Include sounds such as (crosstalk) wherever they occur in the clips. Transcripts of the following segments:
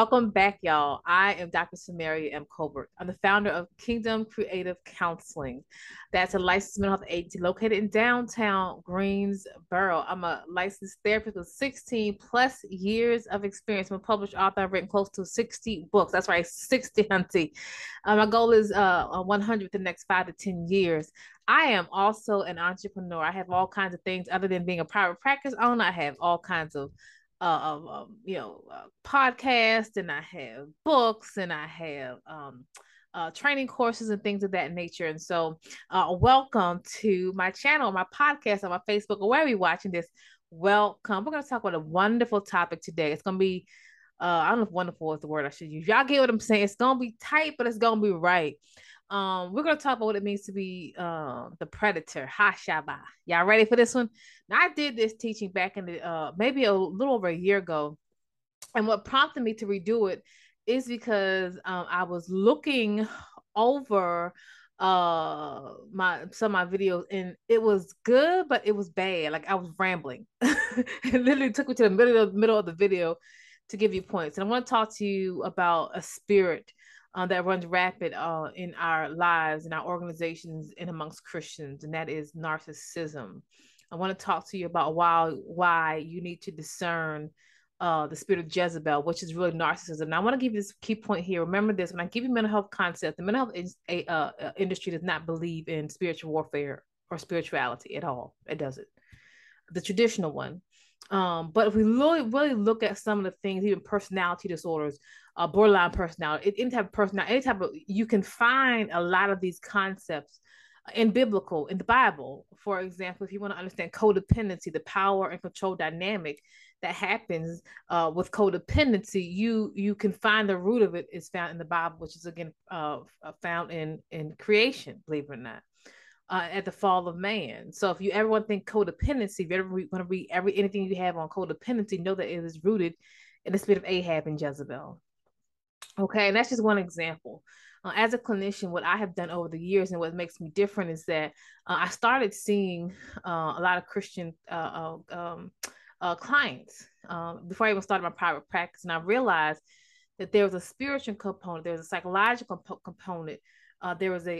Welcome back, y'all. I am Dr. Samaria M. Colbert. I'm the founder of Kingdom Creative Counseling. That's a licensed mental health agency located in downtown Greensboro. I'm a licensed therapist with 16 plus years of experience. I'm a published author. I've written close to 60 books. That's right, 60, hunty. Uh, my goal is uh, 100 the next five to 10 years. I am also an entrepreneur. I have all kinds of things other than being a private practice owner. I have all kinds of uh, um, you know uh, podcasts and I have books and I have um, uh, training courses and things of that nature. And so, uh, welcome to my channel, my podcast, on my Facebook, or wherever you're watching this. Welcome. We're going to talk about a wonderful topic today. It's going to be, uh, I don't know if wonderful is the word I should use. Y'all get what I'm saying? It's going to be tight, but it's going to be right. Um, we're gonna talk about what it means to be uh, the predator. Ha shaba. Y'all ready for this one? Now I did this teaching back in the uh maybe a little over a year ago, and what prompted me to redo it is because um, I was looking over uh my some of my videos and it was good but it was bad like i was rambling (laughs) it literally took me to the middle of the middle of the video to give you points and i want to talk to you about a spirit uh, that runs rapid uh, in our lives, in our organizations, and amongst Christians, and that is narcissism. I want to talk to you about why why you need to discern uh, the spirit of Jezebel, which is really narcissism. Now, I want to give you this key point here. Remember this: when I give you mental health concept, the mental health is, a, uh, uh, industry does not believe in spiritual warfare or spirituality at all. It doesn't. The traditional one. Um, but if we really, really look at some of the things, even personality disorders, uh, borderline personality, any type of personality, any type of, you can find a lot of these concepts in biblical, in the Bible. For example, if you want to understand codependency, the power and control dynamic that happens uh, with codependency, you you can find the root of it is found in the Bible, which is again uh, found in in creation, believe it or not uh, at the fall of man. So if you ever want to think codependency, if you ever want to read every anything you have on codependency, know that it is rooted in the spirit of Ahab and Jezebel. Okay, and that's just one example. Uh, as a clinician, what I have done over the years and what makes me different is that uh, I started seeing uh, a lot of Christian uh, uh, um, clients um, before I even started my private practice, and I realized that there was a spiritual component, there's a psychological component uh, there was a a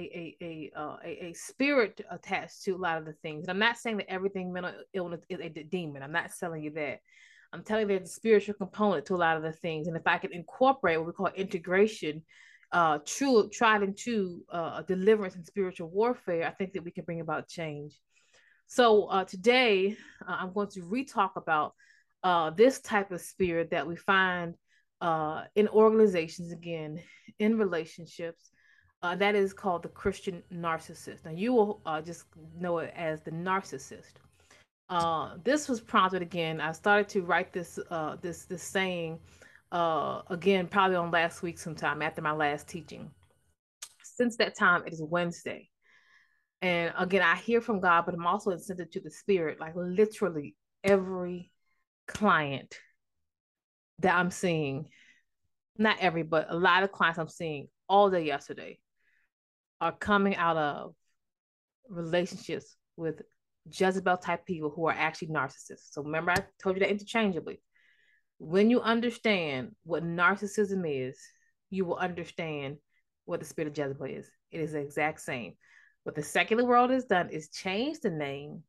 a a a, uh, a, a spirit attached to a lot of the things. And I'm not saying that everything mental illness is a demon. I'm not telling you that. I'm telling you there's a spiritual component to a lot of the things. And if I could incorporate what we call integration, uh, true tried and true uh, deliverance and spiritual warfare, I think that we can bring about change. So uh, today uh, I'm going to re-talk about uh, this type of spirit that we find uh, in organizations again, in relationships, uh, that is called the Christian narcissist. Now you will uh, just know it as the narcissist. Uh, this was prompted again. I started to write this uh, this this saying uh, again probably on last week sometime after my last teaching. Since that time, it is Wednesday, and again I hear from God, but I'm also insensitive to the Spirit. Like literally every client that I'm seeing, not every, but a lot of clients I'm seeing all day yesterday are coming out of relationships with Jezebel type people who are actually narcissists. So remember, I told you that interchangeably. When you understand what narcissism is, you will understand what the spirit of Jezebel is. It is the exact same. What the secular world has done is change the name,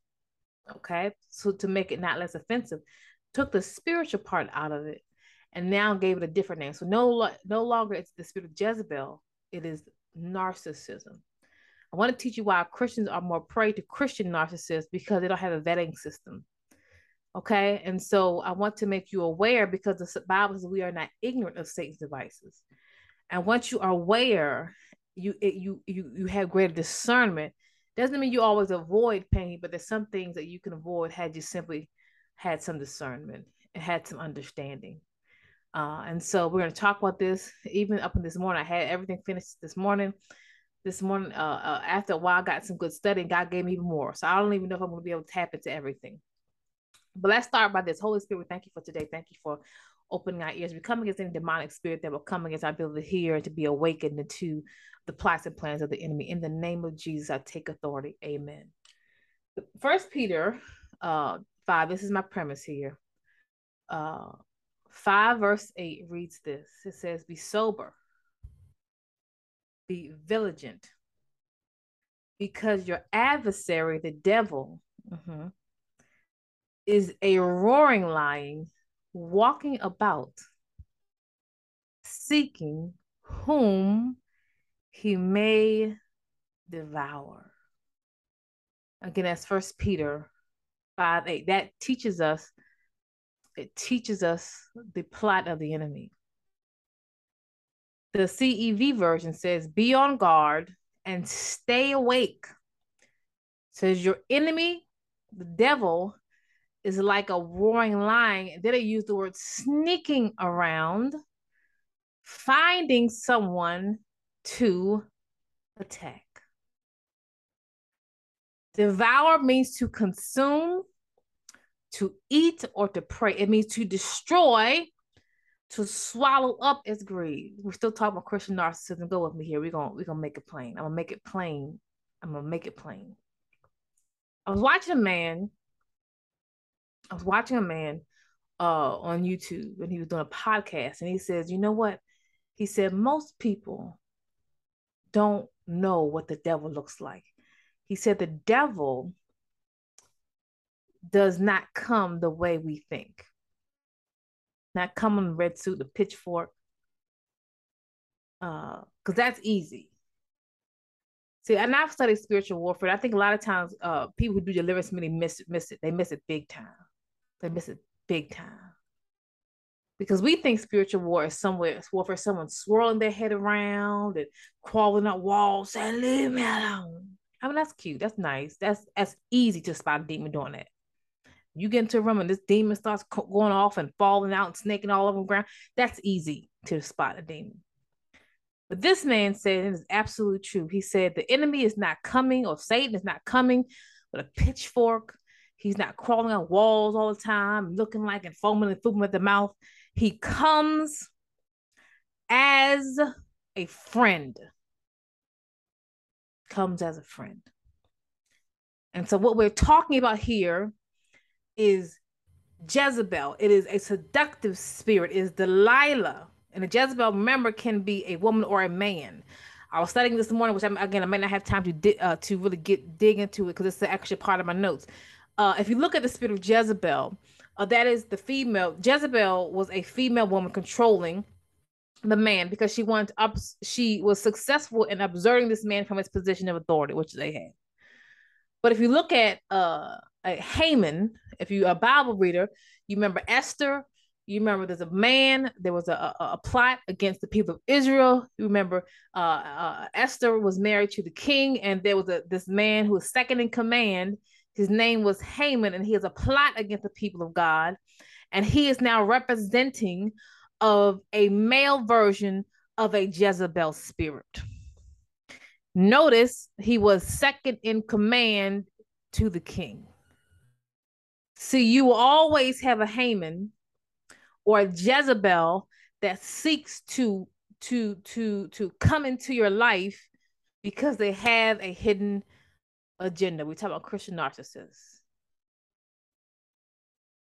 okay, so to make it not less offensive, took the spiritual part out of it, and now gave it a different name. So no, no longer it's the spirit of Jezebel. It is narcissism. I want to teach you why Christians are more prey to Christian narcissists because they don't have a vetting system. Okay. And so I want to make you aware because the Bible says we are not ignorant of Satan's devices. And once you are aware, you it, you you you have greater discernment. Doesn't mean you always avoid pain, but there's some things that you can avoid had you simply had some discernment and had some understanding. Uh, and so we're going to talk about this even up in this morning. I had everything finished this morning. This morning, uh, uh, after a while, I got some good study and God gave me even more. So I don't even know if I'm going to be able to tap into everything. But let's start by this. Holy Spirit, thank you for today. Thank you for opening our ears. We come against any demonic spirit that will come against our ability to hear and to be awakened to the plots and plans of the enemy. In the name of Jesus, I take authority. Amen. First Peter uh, 5, this is my premise here. Uh, 5 verse 8 reads this. It says, Be sober, be vigilant, because your adversary, the devil, mm-hmm, is a roaring lion walking about seeking whom he may devour. Again, that's First Peter 5 8. That teaches us, it teaches us the plot of the enemy. The CEV version says, Be on guard and stay awake. Says, Your enemy, the devil, is like a roaring lion. Then they use the word sneaking around, finding someone to attack. Devour means to consume, to eat, or to prey. It means to destroy, to swallow up its greed. We're still talking about Christian narcissism. Go with me here. We're gonna we're gonna make it plain. I'm gonna make it plain. I'm gonna make it plain. I was watching a man. I was watching a man uh on YouTube and he was doing a podcast and he says, you know what? He said most people don't know what the devil looks like. He said the devil does not come the way we think. Not come in red suit, the pitchfork. Uh, because that's easy. See, and I've studied spiritual warfare. I think a lot of times uh people who do deliverance really miss miss it. They miss it big time. They miss it big time because we think spiritual war is somewhere warfare, someone swirling their head around and crawling up walls, saying, "Leave me alone." I mean, that's cute. That's nice. That's that's easy to spot a demon doing that. You get into a room and this demon starts going off and falling out and snaking all over the ground. That's easy to spot a demon. But this man said it is absolutely true. He said the enemy is not coming, or Satan is not coming with a pitchfork. He's not crawling on walls all the time, looking like and foaming and foaming at the mouth. He comes as a friend. Comes as a friend. And so, what we're talking about here is Jezebel. It is a seductive spirit, it is Delilah. And a Jezebel, remember, can be a woman or a man. I was studying this morning, which I'm, again I may not have time to di- uh, to really get dig into it because it's actually part of my notes. Uh, if you look at the spirit of Jezebel, uh, that is the female. Jezebel was a female woman controlling the man because she wanted up. She was successful in observing this man from his position of authority, which they had. But if you look at uh, Haman, if you are a Bible reader, you remember Esther. You remember there's a man. There was a, a, a plot against the people of Israel. You remember uh, uh, Esther was married to the king, and there was a this man who was second in command his name was Haman, and he has a plot against the people of God. And he is now representing of a male version of a Jezebel spirit. Notice he was second in command to the king. See, you always have a Haman or Jezebel that seeks to to to to come into your life because they have a hidden agenda. We talk about Christian narcissists.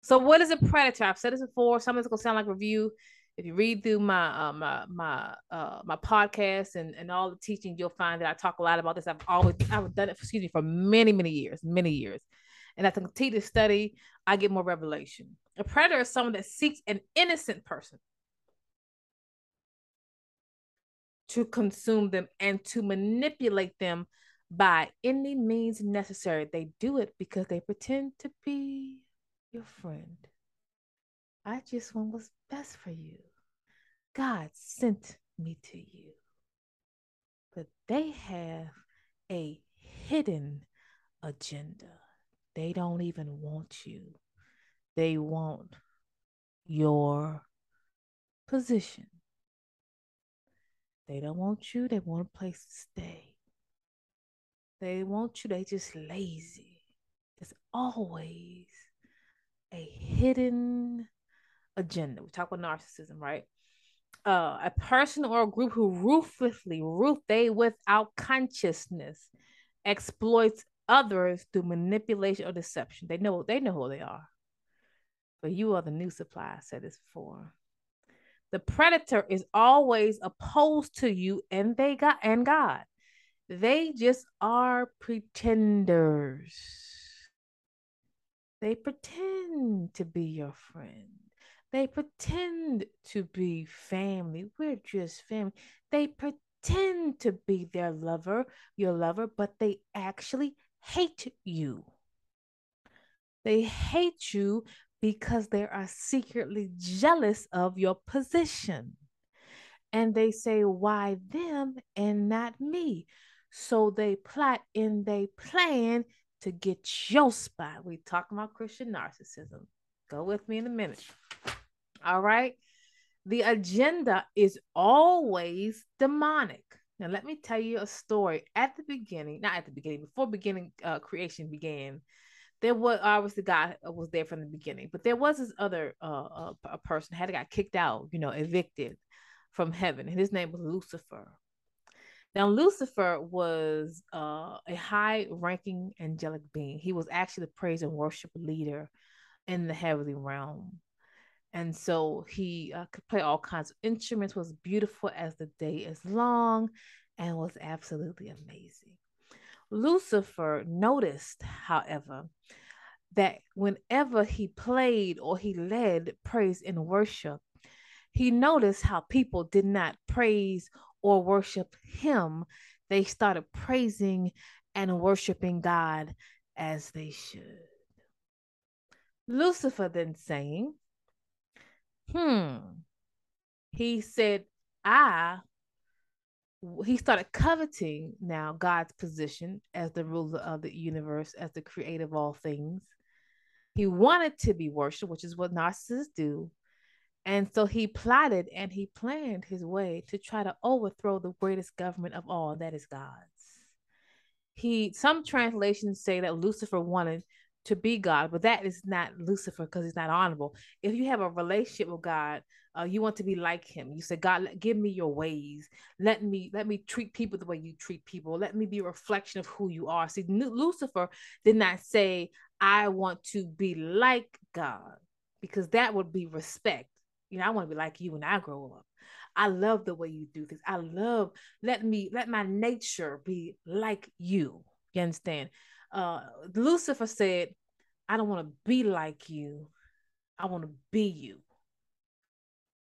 So what is a predator? I've said this before. Some of gonna sound like review. If you read through my uh, my my uh, my podcast and, and all the teaching, you'll find that I talk a lot about this. I've always I've done it, excuse me, for many many years, many years. And I continue to study, I get more revelation. A predator is someone that seeks an innocent person to consume them and to manipulate them by any means necessary. They do it because they pretend to be your friend. I just want what's best for you. God sent me to you. But they have a hidden agenda. They don't even want you, they want your position. They don't want you, they want a place to stay. They want you, they just lazy. There's always a hidden agenda. We talk about narcissism, right? Uh, a person or a group who ruthlessly, ruth they without consciousness, exploits others through manipulation or deception. They know they know who they are. But you are the new supply. I said this before. The predator is always opposed to you and they got and God. They just are pretenders. They pretend to be your friend. They pretend to be family. We're just family. They pretend to be their lover, your lover, but they actually hate you. They hate you because they are secretly jealous of your position. And they say, Why them and not me? So they plot and they plan to get your spot. We talking about Christian narcissism. Go with me in a minute. All right. The agenda is always demonic. Now, let me tell you a story. At the beginning, not at the beginning, before beginning uh, creation began, there was obviously God was there from the beginning, but there was this other uh, a person had got kicked out, you know, evicted from heaven, and his name was Lucifer. Now, Lucifer was uh, a high ranking angelic being. He was actually the praise and worship leader in the heavenly realm. And so he uh, could play all kinds of instruments, was beautiful as the day is long, and was absolutely amazing. Lucifer noticed, however, that whenever he played or he led praise and worship, he noticed how people did not praise or worship him. They started praising and worshiping God as they should. Lucifer then saying, Hmm, he said, I he started coveting now God's position as the ruler of the universe, as the creator of all things. He wanted to be worshiped, which is what narcissists do. And so he plotted and he planned his way to try to overthrow the greatest government of all, that is God's. He some translations say that Lucifer wanted to be God, but that is not Lucifer because he's not honorable. If you have a relationship with God, uh, you want to be like Him. You say, God, give me your ways. Let me let me treat people the way you treat people. Let me be a reflection of who you are. See, Lucifer did not say, I want to be like God, because that would be respect. You know, I want to be like you when I grow up. I love the way you do things. I love let me let my nature be like you. You understand? Uh, Lucifer said, I don't want to be like you. I want to be you.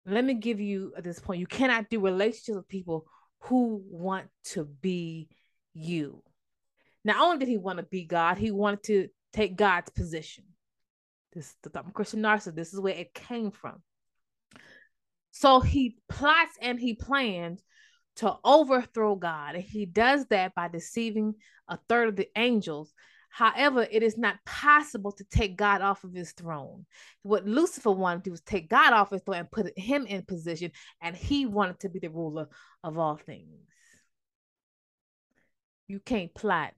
Let me give you at this point, you cannot do relationships with people who want to be you. Not only did he want to be God, he wanted to take God's position. This the Christian narcissist, this is where it came from. So he plots and he plans to overthrow God. And he does that by deceiving a third of the angels. However, it is not possible to take God off of his throne. What Lucifer wanted to do was take God off his throne and put him in position, and he wanted to be the ruler of all things. You can't plot,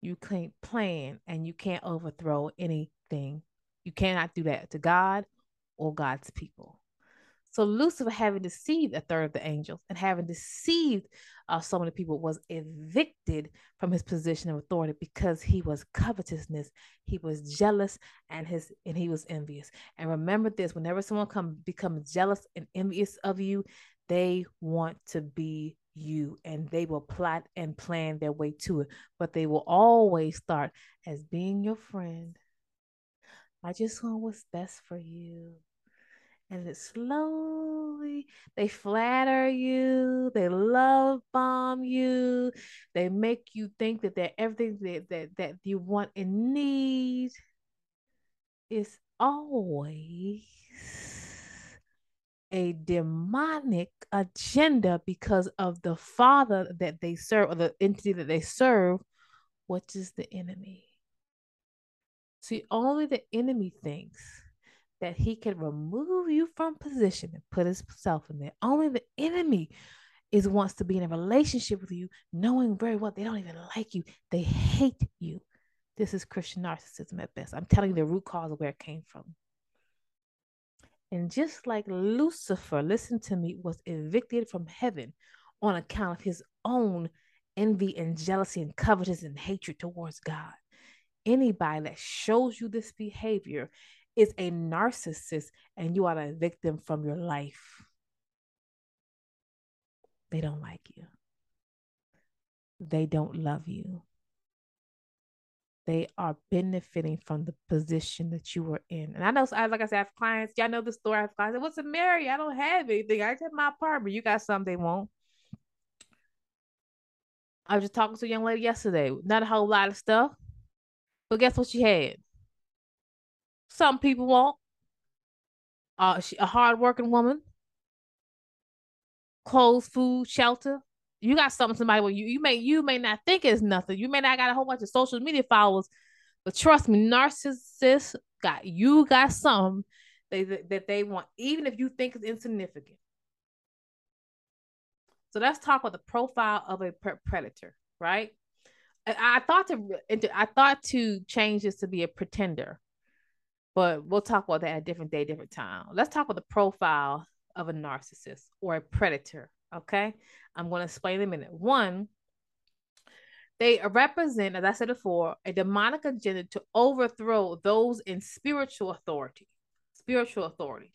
you can't plan, and you can't overthrow anything. You cannot do that to God or God's people. So Lucifer, having deceived a third of the angels and having deceived uh, so many people, was evicted from his position of authority because he was covetousness, he was jealous, and his and he was envious. And remember this: whenever someone come becomes jealous and envious of you, they want to be you and they will plot and plan their way to it. But they will always start as being your friend. I just want what's best for you and it slowly they flatter you they love bomb you they make you think that they're everything that, that, that you want and need. Is always a demonic agenda because of the father that they serve or the entity that they serve which is the enemy. See only the enemy thinks that he can remove you from position and put himself in there. Only the enemy is wants to be in a relationship with you, knowing very well they don't even like you. They hate you. This is Christian narcissism at best. I'm telling you the root cause of where it came from. And just like Lucifer, listen to me, was evicted from heaven on account of his own envy and jealousy and covetousness and hatred towards God. Anybody that shows you this behavior is a narcissist and you are a victim from your life. they don't like you. They don't love you. They are benefiting from the position that you were in. And I know, like I said, I have clients. Y'all know the story. I have clients. What's a Mary? I don't have anything. I just my apartment. You got something they want. I was just talking to a young lady yesterday. Not a whole lot of stuff, but guess what she had? Some people want. Uh, she, a hardworking woman, clothes, food, shelter. You got something somebody well, you you may you may not think it's nothing. You may not got a whole bunch of social media followers, but trust me, narcissists got you got some they that they want, even if you think it's insignificant. So let's talk about the profile of a predator, right? I thought to I thought to change this to be a pretender, but we'll talk about that at a different day, different time. Let's talk about the profile of a narcissist or a predator. Okay, I'm going to explain in a minute. One, they represent, as I said before, a demonic agenda to overthrow those in spiritual authority. Spiritual authority.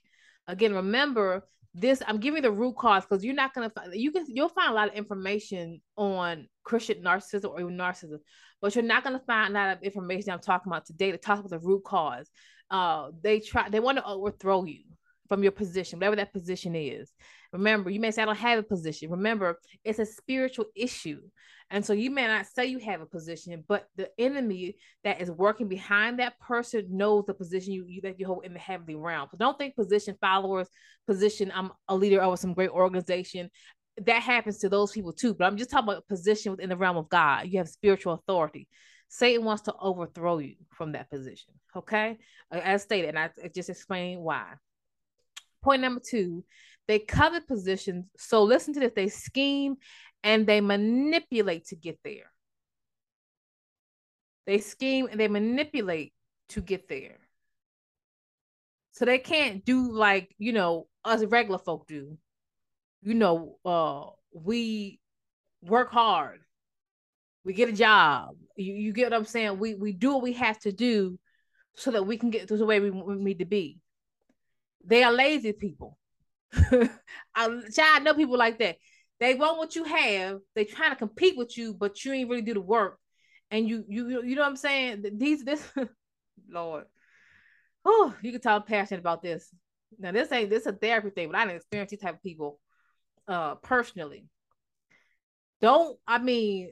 Again, remember this. I'm giving the root cause because you're not gonna find you can you'll find a lot of information on Christian narcissism or even narcissism, but you're not gonna find a lot of information I'm talking about today to talk about the root cause. Uh, they try they want to overthrow you from your position, whatever that position is. Remember, you may say, I don't have a position. Remember, it's a spiritual issue. And so you may not say you have a position, but the enemy that is working behind that person knows the position you, you that you hold in the heavenly realm. So don't think position followers, position, I'm a leader of some great organization. That happens to those people too. But I'm just talking about position within the realm of God. You have spiritual authority. Satan wants to overthrow you from that position. Okay. As stated, and I just explained why. Point number two, they covet positions. So listen to this they scheme and they manipulate to get there. They scheme and they manipulate to get there. So they can't do like, you know, us regular folk do. You know, uh, we work hard. We get a job. You, you get what I'm saying? We we do what we have to do so that we can get to the way we, we need to be. They are lazy people. (laughs) I, I know people like that. They want what you have. They trying to compete with you, but you ain't really do the work. And you, you, you know what I'm saying? These, this, (laughs) Lord, oh, you can tell I'm passionate about this. Now, this ain't this a therapy thing, but I didn't experience these type of people, uh, personally. Don't I mean?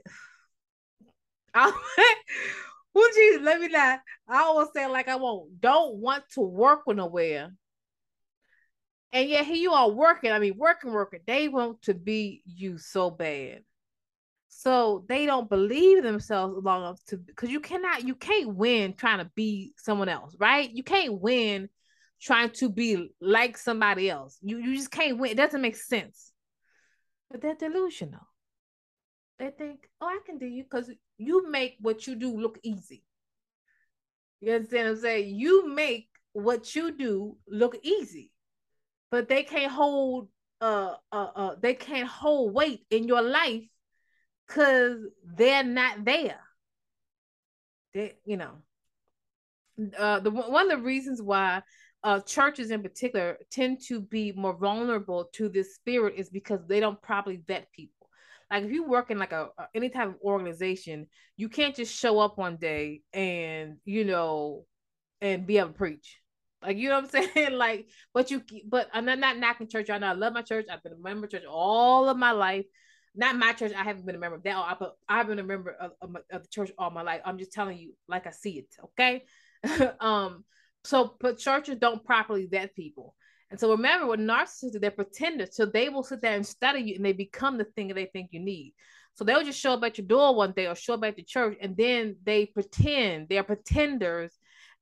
I, (laughs) well, Jesus, let me not. I always say like I won't. Don't want to work with nowhere and yet here you are working. I mean, working, working. They want to be you so bad. So they don't believe themselves long enough to because you cannot, you can't win trying to be someone else, right? You can't win trying to be like somebody else. You you just can't win. It doesn't make sense. But they're delusional. They think, oh, I can do you because you make what you do look easy. You understand what I'm saying? You make what you do look easy but they can't hold uh uh, uh they can't hold weight in your life because they're not there. They, you know, uh, the one of the reasons why uh, churches in particular tend to be more vulnerable to this spirit is because they don't properly vet people. Like if you work in like a, a any type of organization, you can't just show up one day and you know and be able to preach. Like you know what I'm (laughs) saying? like, but you, but I'm not, not knocking church. I know I love my church. I've been a member of church all of my life. Not my church. I haven't been a member of that. I, but I've been a member of, of, of, the church all my life. I'm just telling you, like I see it. Okay. (laughs) um. So, but churches don't properly vet people. And so remember, with narcissists, they're pretenders. So they will sit there and study you, and they become the thing that they think you need. So they'll just show up at your door one day or show up at the church, and then they pretend they're pretenders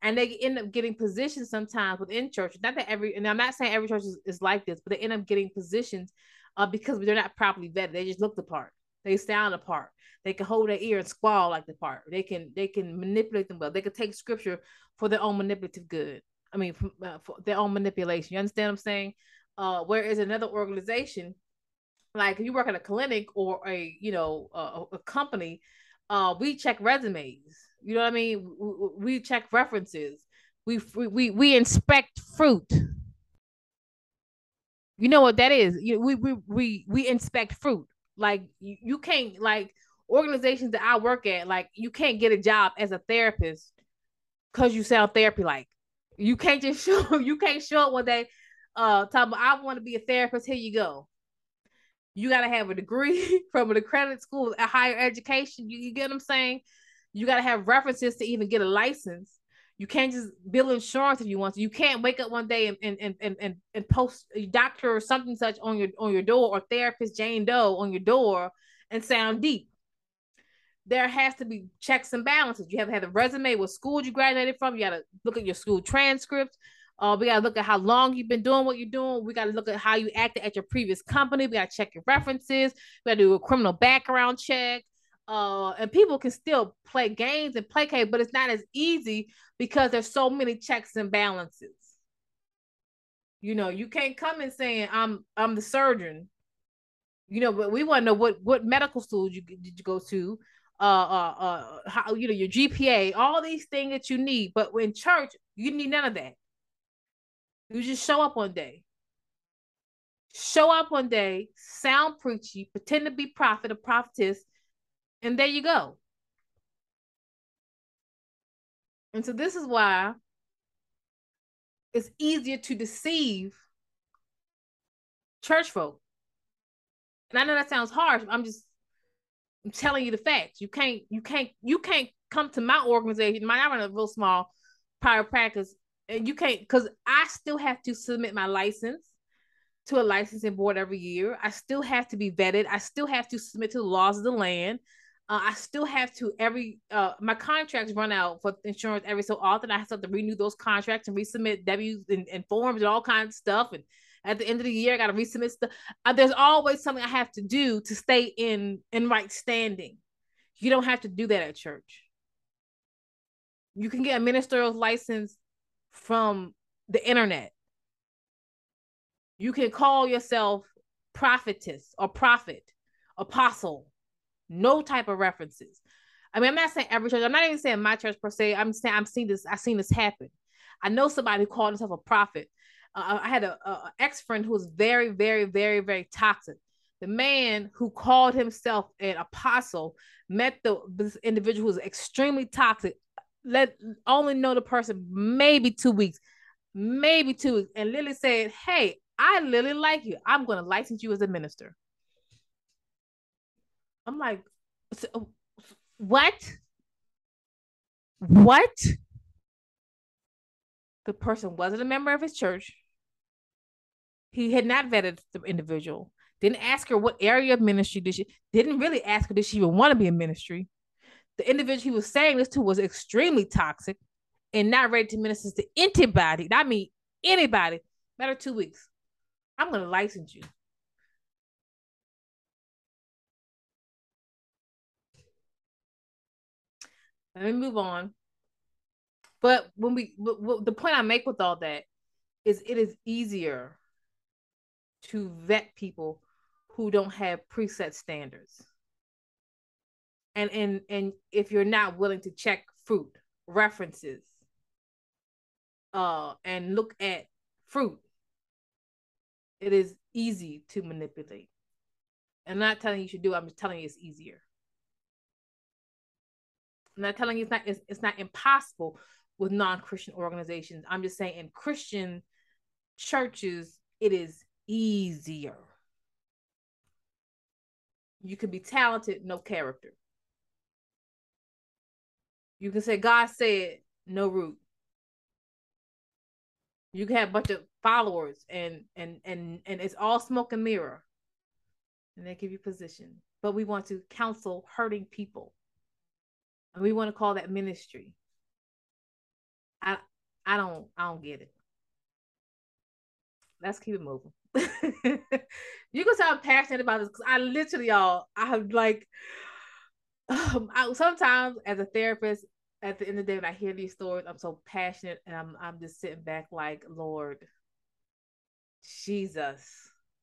and they end up getting positions sometimes within church. Not that every, and I'm not saying every church is, is like this, but they end up getting positions uh, because they're not properly vetted. They just look the part. They sound the part. They can hold their ear and squall like the part. They can they can manipulate them well. They can take scripture for their own manipulative good. I mean, for, uh, their own manipulation. You understand what I'm saying? Uh, whereas another organization, like if you work at a clinic or a you know a, a company, uh, we check resumes you know what I mean? We, we check references. We, we we inspect fruit. You know what that is? You, we we we we inspect fruit. Like you, you can't like organizations that I work at. Like you can't get a job as a therapist because you sound therapy like. You can't just (laughs) show you can't show up one day. Uh, talk about I want to be a therapist. Here you go. You got to have a degree (laughs) from an accredited school, a higher education. You, you get what I'm saying? You got to have references to even get a license. You can't just bill insurance if you want to. You can't wake up one day and and and and, and post doctor or something such on your on your door or therapist Jane Doe on your door and sound deep. There has to be checks and balances. You have to have a resume, what school you graduated from. You got to look at your school transcripts. Uh, we gotta look at how long you've been doing what you're doing. We gotta look at how you acted at your previous company. We gotta check your references. We gotta do a criminal background check. Uh, and people can still play games and placate, but it's not as easy because there's so many checks and balances. You know, you can't come and saying I'm I'm the surgeon. You know, but we want to know what what medical school you did you go to, uh, uh, uh, how you know your GPA, all these things that you need. But in church, you need none of that. You just show up one day. Show up one day, sound preachy, pretend to be prophet or prophetess, and there you go. And so this is why it's easier to deceive church folk. And I know that sounds harsh. I'm just I'm telling you the facts. You can't, you can't, you can't come to my organization. My I run a real small private practice, and you can't because I still have to submit my license to a licensing board every year. I still have to be vetted. I still have to submit to the laws of the land. Uh, I still have to every uh, my contracts run out for insurance every so often. I have to renew those contracts and resubmit W's and, and, forms and all kinds of stuff. And at the end of the year, I got to resubmit stuff. Uh, there's always something I have to do to stay in in right standing. You don't have to do that at church. You can get a ministerial license from the internet. You can call yourself prophetess or prophet, apostle, no type of references. I mean, I'm not saying every church. I'm not even saying my church per se. I'm saying I'm seeing this. I've seen this happen. I know somebody who called himself a prophet. Uh, I had a, a ex friend who was very, very, very, very toxic. The man who called himself an apostle met the this individual who was extremely toxic. Let only know the person maybe two weeks, maybe two weeks, and Lily said, "Hey, I literally like you. I'm going to license you as a minister." I'm like, what? What? The person wasn't a member of his church. He had not vetted the individual. Didn't ask her what area of ministry did she. Didn't really ask her did she even want to be in ministry. The individual he was saying this to was extremely toxic and not ready to minister to anybody. I mean anybody. Matter of two weeks. I'm gonna license you. Let me move on. But when we, the point I make with all that is it is easier to vet people who don't have preset standards. And and and if you're not willing to check fruit references uh and look at fruit, it is easy to manipulate. I'm not telling you should do it, I'm just telling you it's easier. I'm not telling you it's not it's, it's not impossible with non-Christian organizations. I'm just saying in Christian churches, it is easier. You can be talented, no character. You can say God said no root. You can have a bunch of followers and and and and it's all smoke and mirror. And they give you position. But we want to counsel hurting people. And we want to call that ministry. I I don't I don't get it. Let's keep it moving. (laughs) you can tell I'm passionate about this because I literally y'all I have like (sighs) um, I, sometimes as a therapist at the end of the day when I hear these stories I'm so passionate and I'm I'm just sitting back like Lord Jesus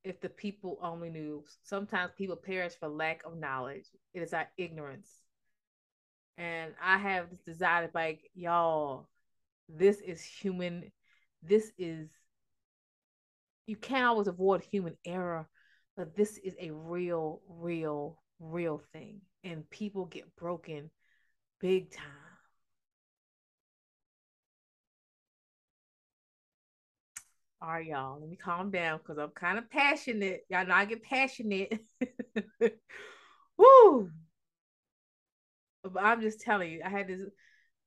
if the people only knew sometimes people perish for lack of knowledge it is our ignorance and I have this desire like, y'all, this is human. This is you can't always avoid human error, but this is a real, real, real thing. And people get broken big time. All right, y'all, let me calm down because I'm kind of passionate. Y'all know I get passionate. (laughs) Woo! But I'm just telling you, I had this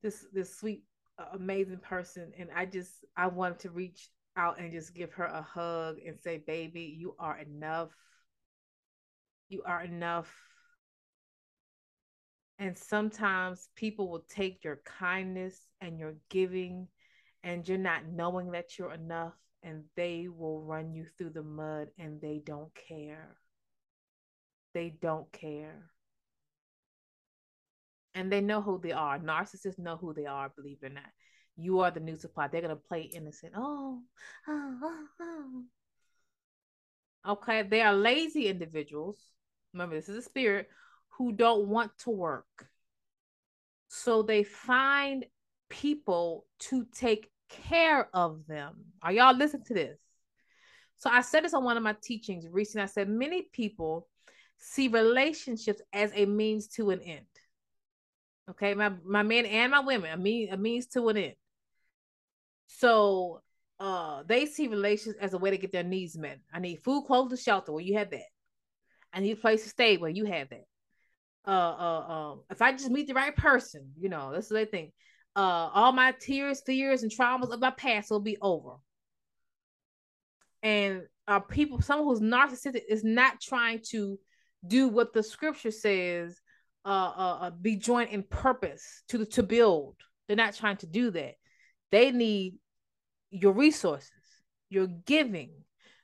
this this sweet, uh, amazing person, and I just I wanted to reach out and just give her a hug and say, "Baby, you are enough. You are enough." And sometimes people will take your kindness and your giving, and you're not knowing that you're enough, and they will run you through the mud and they don't care. They don't care. And they know who they are. Narcissists know who they are, believe it or not. You are the new supply. They're going to play innocent. Oh, oh, oh, oh. Okay. They are lazy individuals. Remember, this is a spirit who don't want to work. So they find people to take care of them. Are y'all listening to this? So I said this on one of my teachings recently. I said many people see relationships as a means to an end. Okay, my my men and my women, a mean a means to an end. So uh they see relations as a way to get their needs met. I need food, clothes, and shelter. Well, you have that. I need a place to stay. Well, you have that. Uh uh um if I just meet the right person, you know, that's what they think uh, all my tears, fears, and traumas of my past will be over. And uh, people, someone who's narcissistic is not trying to do what the scripture says, uh, uh, uh be joined in purpose to to build. They're not trying to do that. They need your resources, your giving,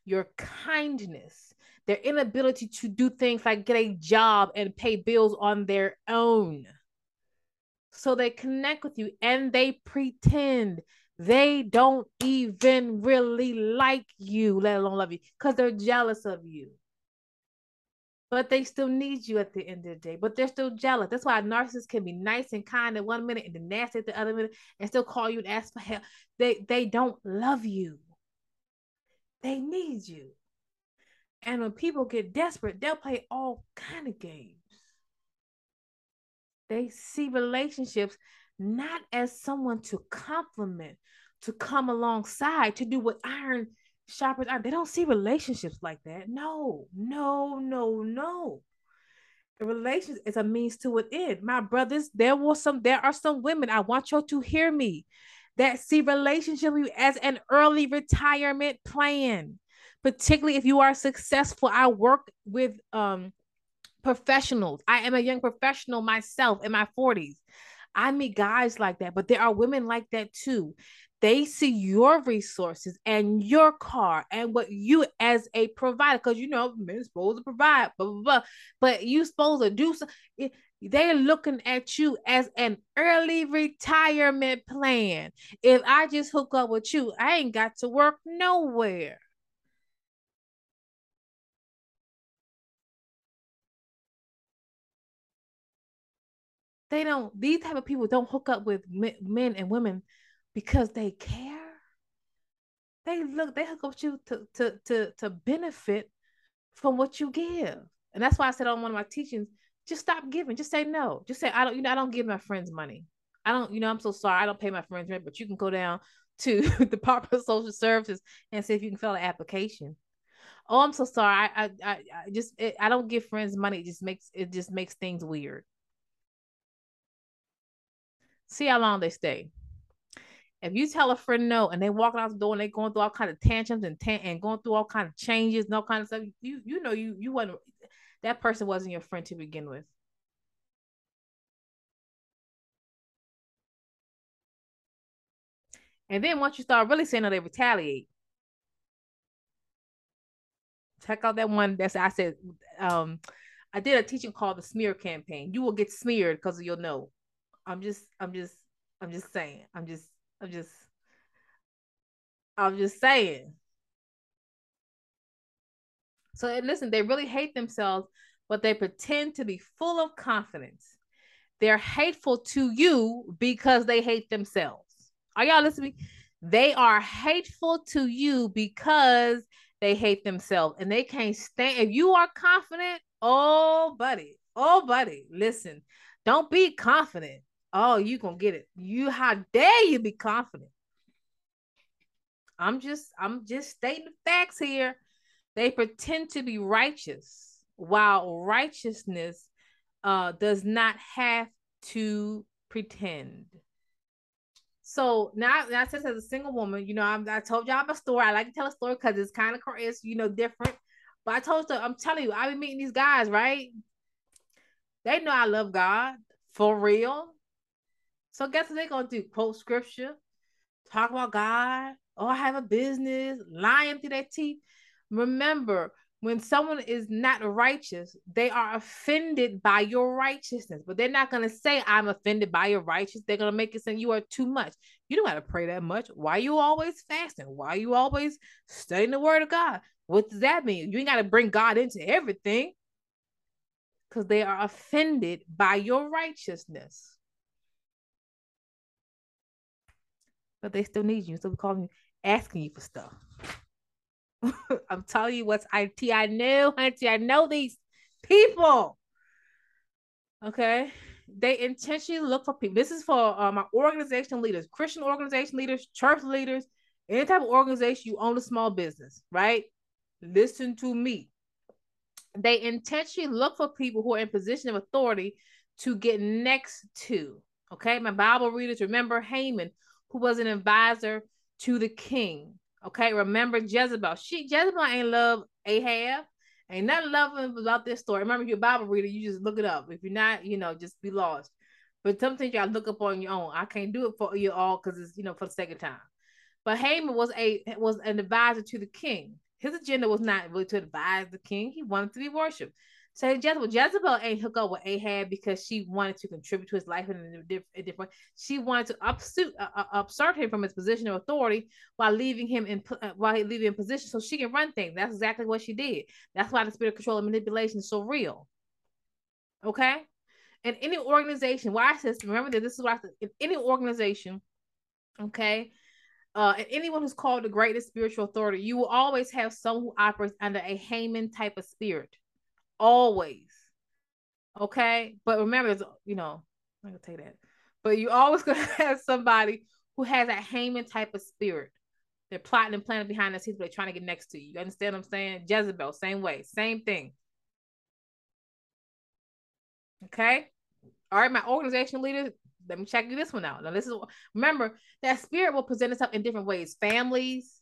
your kindness, their inability to do things like get a job and pay bills on their own. So they connect with you and they pretend they don't even really like you, let alone love you, because they're jealous of you. But they still need you at the end of the day. But they're still jealous. That's why narcissists can be nice and kind at one minute and then nasty at the other minute and still call you and ask for help. They they don't love you. They need you. And when people get desperate, they'll play all kind of games. They see relationships not as someone to complement, to come alongside, to do what iron iron. They don't see relationships like that. No, no, no, no. A relationship is a means to an end. My brothers, there was some, there are some women, I want you to hear me, that see relationship as an early retirement plan. Particularly if you are successful. I work with um professionals. I am a young professional myself in my 40s. I meet guys like that, but there are women like that too. They see your resources and your car and what you as a provider, because you know men supposed to provide, blah, blah, blah. But you supposed to do so. They're looking at you as an early retirement plan. If I just hook up with you, I ain't got to work nowhere. They don't. These type of people don't hook up with men and women because they care. They look. They hook up you to to to to benefit from what you give, and that's why I said on one of my teachings, just stop giving. Just say no. Just say I don't. You know, I don't give my friends money. I don't. You know, I'm so sorry. I don't pay my friends rent, but you can go down to (laughs) the Department of Social Services and see if you can fill an application. Oh, I'm so sorry. I I I, just it, I don't give friends money. It just makes it just makes things weird. See how long they stay. If you tell a friend no and they walking out the door and they going through all kind of tantrums and tan- and going through all kind of changes and all kind of stuff, you you know you you wasn't that person wasn't your friend to begin with. And then once you start really saying no, they retaliate. Check out that one that's I said um I did a teaching called the smear campaign. You will get smeared because of your no. I'm just I'm just I'm just saying. I'm just I'm just I'm just saying. So listen, they really hate themselves, but they pretend to be full of confidence. They're hateful to you because they hate themselves. Are y'all listening? They are hateful to you because they hate themselves and they can't stand. If you are confident, oh, buddy, oh, buddy, listen, don't be confident. Oh, you gonna get it. You how dare you be confident? I'm just I'm just stating the facts here. They pretend to be righteous while righteousness uh, does not have to pretend. So now, now since as a single woman, you know, I'm, i told y'all my story. I like to tell a story because it's kind of it's you know different. But I told you, I'm telling you, I've been meeting these guys, right? They know I love God for real. So guess what they're gonna do? Quote scripture, talk about God. Oh, I have a business, lying through their teeth. Remember, when someone is not righteous, they are offended by your righteousness, but they're not going to say, I'm offended by your righteousness. They're going to make it say you are too much. You don't got to pray that much. Why you always fasting? Why you always studying the word of God? What does that mean? You ain't got to bring God into everything because they are offended by your righteousness. But they still need you. So we call you asking you for stuff. (laughs) I'm telling you what's IT. I know, auntie. I know these people. Okay. They intentionally look for people. This is for uh, my organization leaders, Christian organization leaders, church leaders, any type of organization you own a small business, right? Listen to me. They intentionally look for people who are in position of authority to get next to. Okay. My Bible readers remember Haman, who was an advisor to the king. Okay, remember Jezebel. She Jezebel ain't love Ahab. Ain't nothing loving about this story. Remember, if you're a Bible reader, you just look it up. If you're not, you know, just be lost. But sometimes gotta look up on your own. I can't do it for you all because it's you know for the second time. But Haman was a was an advisor to the king. His agenda was not really to advise the king. He wanted to be worshipped. So Jezebel, Jezebel ain't hook up with Ahab because she wanted to contribute to his life in a, diff- a different. She wanted to upsuit, uh, uh, upsert him from his position of authority while leaving him in uh, while leaving in position so she can run things. That's exactly what she did. That's why the spirit of control and manipulation is so real. Okay, and any organization, why I says remember that this is why I said, in any organization, okay, uh, and anyone who's called the greatest spiritual authority, you will always have someone who operates under a Haman type of spirit always. Okay. But remember, you know, I'm gonna take that. But you always (laughs) gonna have somebody who has that Haman type of spirit. They're plotting and planning behind the scenes, but they're trying to get next to you. You understand what I'm saying? Jezebel, same way, same thing. Okay. All right, my organizational leaders, let me check this one out. Now, this is remember that spirit will present itself in different ways. Families,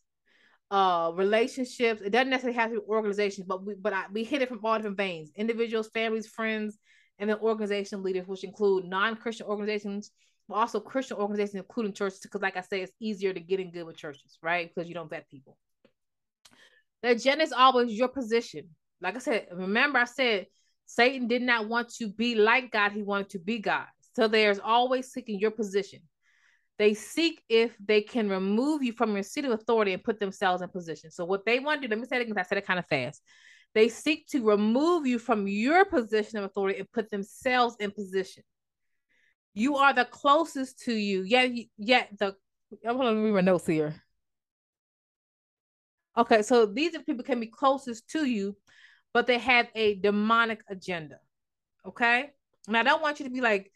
uh relationships. It doesn't necessarily have to be organizations, but we but I, we hit it from all different veins: individuals, families, friends, and then organization leaders, which include non-Christian organizations, but also Christian organizations, including churches. Because, like I say, it's easier to get in good with churches, right? Because you don't vet people. The agenda is always your position. Like I said, remember I said Satan did not want to be like God; he wanted to be God. So there's always seeking your position. They seek if they can remove you from your seat of authority and put themselves in position. So what they want to do, let me say it because I said it kind of fast. They seek to remove you from your position of authority and put themselves in position. You are the closest to you. Yet, yet the I'm gonna read my notes here. Okay, so these are people can be closest to you, but they have a demonic agenda. Okay, and I don't want you to be like,